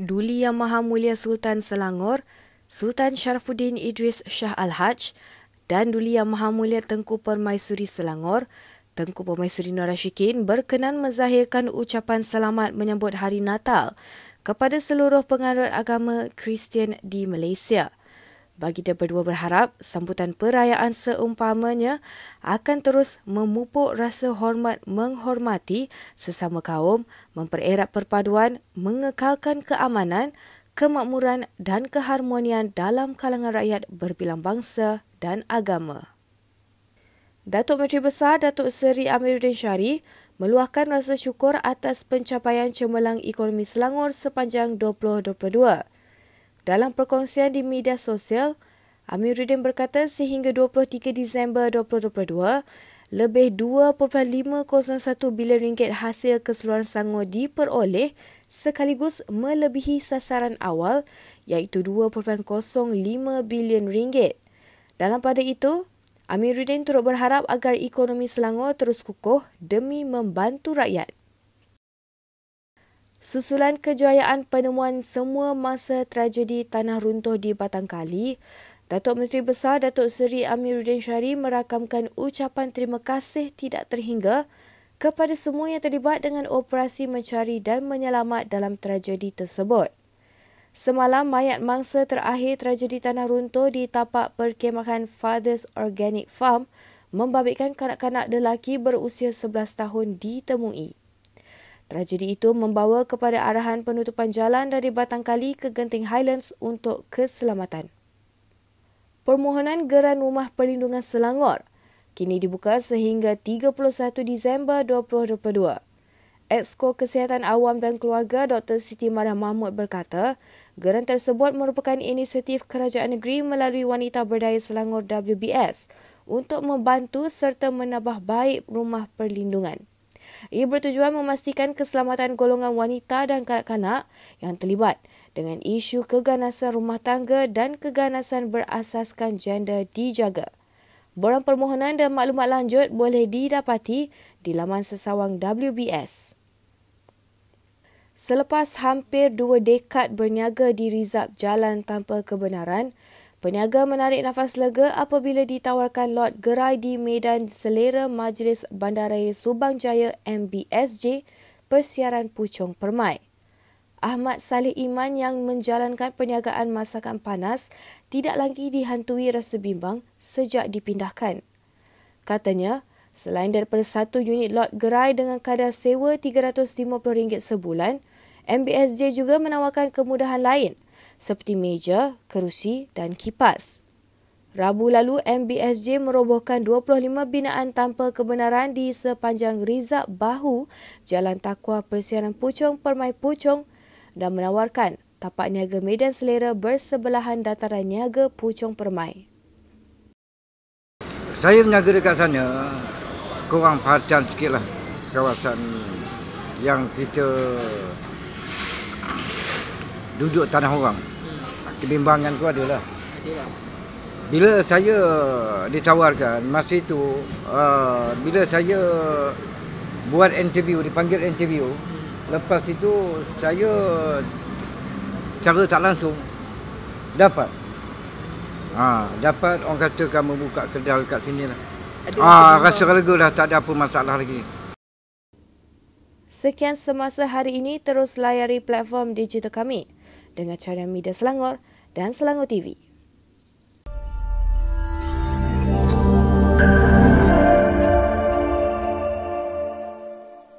Duli Yang Maha Mulia Sultan Selangor, Sultan Sharafuddin Idris Shah Al-Haj dan Duli Yang Maha Mulia Tengku Permaisuri Selangor, Tengku Permaisuri Nur Rashikin berkenan menzahirkan ucapan selamat menyambut Hari Natal kepada seluruh penganut agama Kristian di Malaysia. Bagi dia berdua berharap sambutan perayaan seumpamanya akan terus memupuk rasa hormat menghormati sesama kaum, mempererat perpaduan, mengekalkan keamanan, kemakmuran dan keharmonian dalam kalangan rakyat berbilang bangsa dan agama. Datuk Menteri Besar Datuk Seri Amiruddin Syari meluahkan rasa syukur atas pencapaian cemerlang ekonomi Selangor sepanjang 2022. Dalam perkongsian di media sosial, Amiruddin berkata sehingga 23 Disember 2022, lebih 2.501 bilion ringgit hasil keseluruhan Selangor diperoleh sekaligus melebihi sasaran awal iaitu 2.05 bilion ringgit. Dalam pada itu, Amiruddin turut berharap agar ekonomi Selangor terus kukuh demi membantu rakyat. Susulan kejayaan penemuan semua masa tragedi tanah runtuh di Batang Kali, Datuk Menteri Besar Datuk Seri Amiruddin Syari merakamkan ucapan terima kasih tidak terhingga kepada semua yang terlibat dengan operasi mencari dan menyelamat dalam tragedi tersebut. Semalam, mayat mangsa terakhir tragedi tanah runtuh di tapak perkemahan Fathers Organic Farm membabitkan kanak-kanak lelaki berusia 11 tahun ditemui. Tragedi itu membawa kepada arahan penutupan jalan dari Batang Kali ke Genting Highlands untuk keselamatan. Permohonan geran rumah perlindungan Selangor kini dibuka sehingga 31 Disember 2022. Exko Kesihatan Awam dan Keluarga Dr. Siti Maria Mahmud berkata, geran tersebut merupakan inisiatif kerajaan negeri melalui Wanita Berdaya Selangor WBS untuk membantu serta menambah baik rumah perlindungan. Ia bertujuan memastikan keselamatan golongan wanita dan kanak-kanak yang terlibat dengan isu keganasan rumah tangga dan keganasan berasaskan gender dijaga. Borang permohonan dan maklumat lanjut boleh didapati di laman sesawang WBS. Selepas hampir dua dekad berniaga di rizab jalan tanpa kebenaran, Peniaga menarik nafas lega apabila ditawarkan lot gerai di Medan Selera Majlis Bandaraya Subang Jaya MBSJ Persiaran Puchong Permai. Ahmad Saleh Iman yang menjalankan perniagaan masakan panas tidak lagi dihantui rasa bimbang sejak dipindahkan. Katanya, selain daripada satu unit lot gerai dengan kadar sewa RM350 sebulan, MBSJ juga menawarkan kemudahan lain – seperti meja, kerusi dan kipas. Rabu lalu, MBSJ merobohkan 25 binaan tanpa kebenaran di sepanjang Rizab Bahu, Jalan Takwa Persiaran Puchong, Permai Puchong dan menawarkan tapak niaga medan selera bersebelahan dataran niaga Puchong Permai. Saya berniaga dekat sana, kurang perhatian sikitlah kawasan yang kita duduk tanah orang. Kebimbangan tu adalah. Bila saya ditawarkan masa itu uh, bila saya buat interview dipanggil interview lepas itu saya cara tak langsung dapat. Ha, dapat orang kata kamu buka kedai kat sini lah. Ah, rasa lega dah tak ada apa masalah lagi. Sekian semasa hari ini terus layari platform digital kami. Dengan cara media Selangor dan Selangor TV.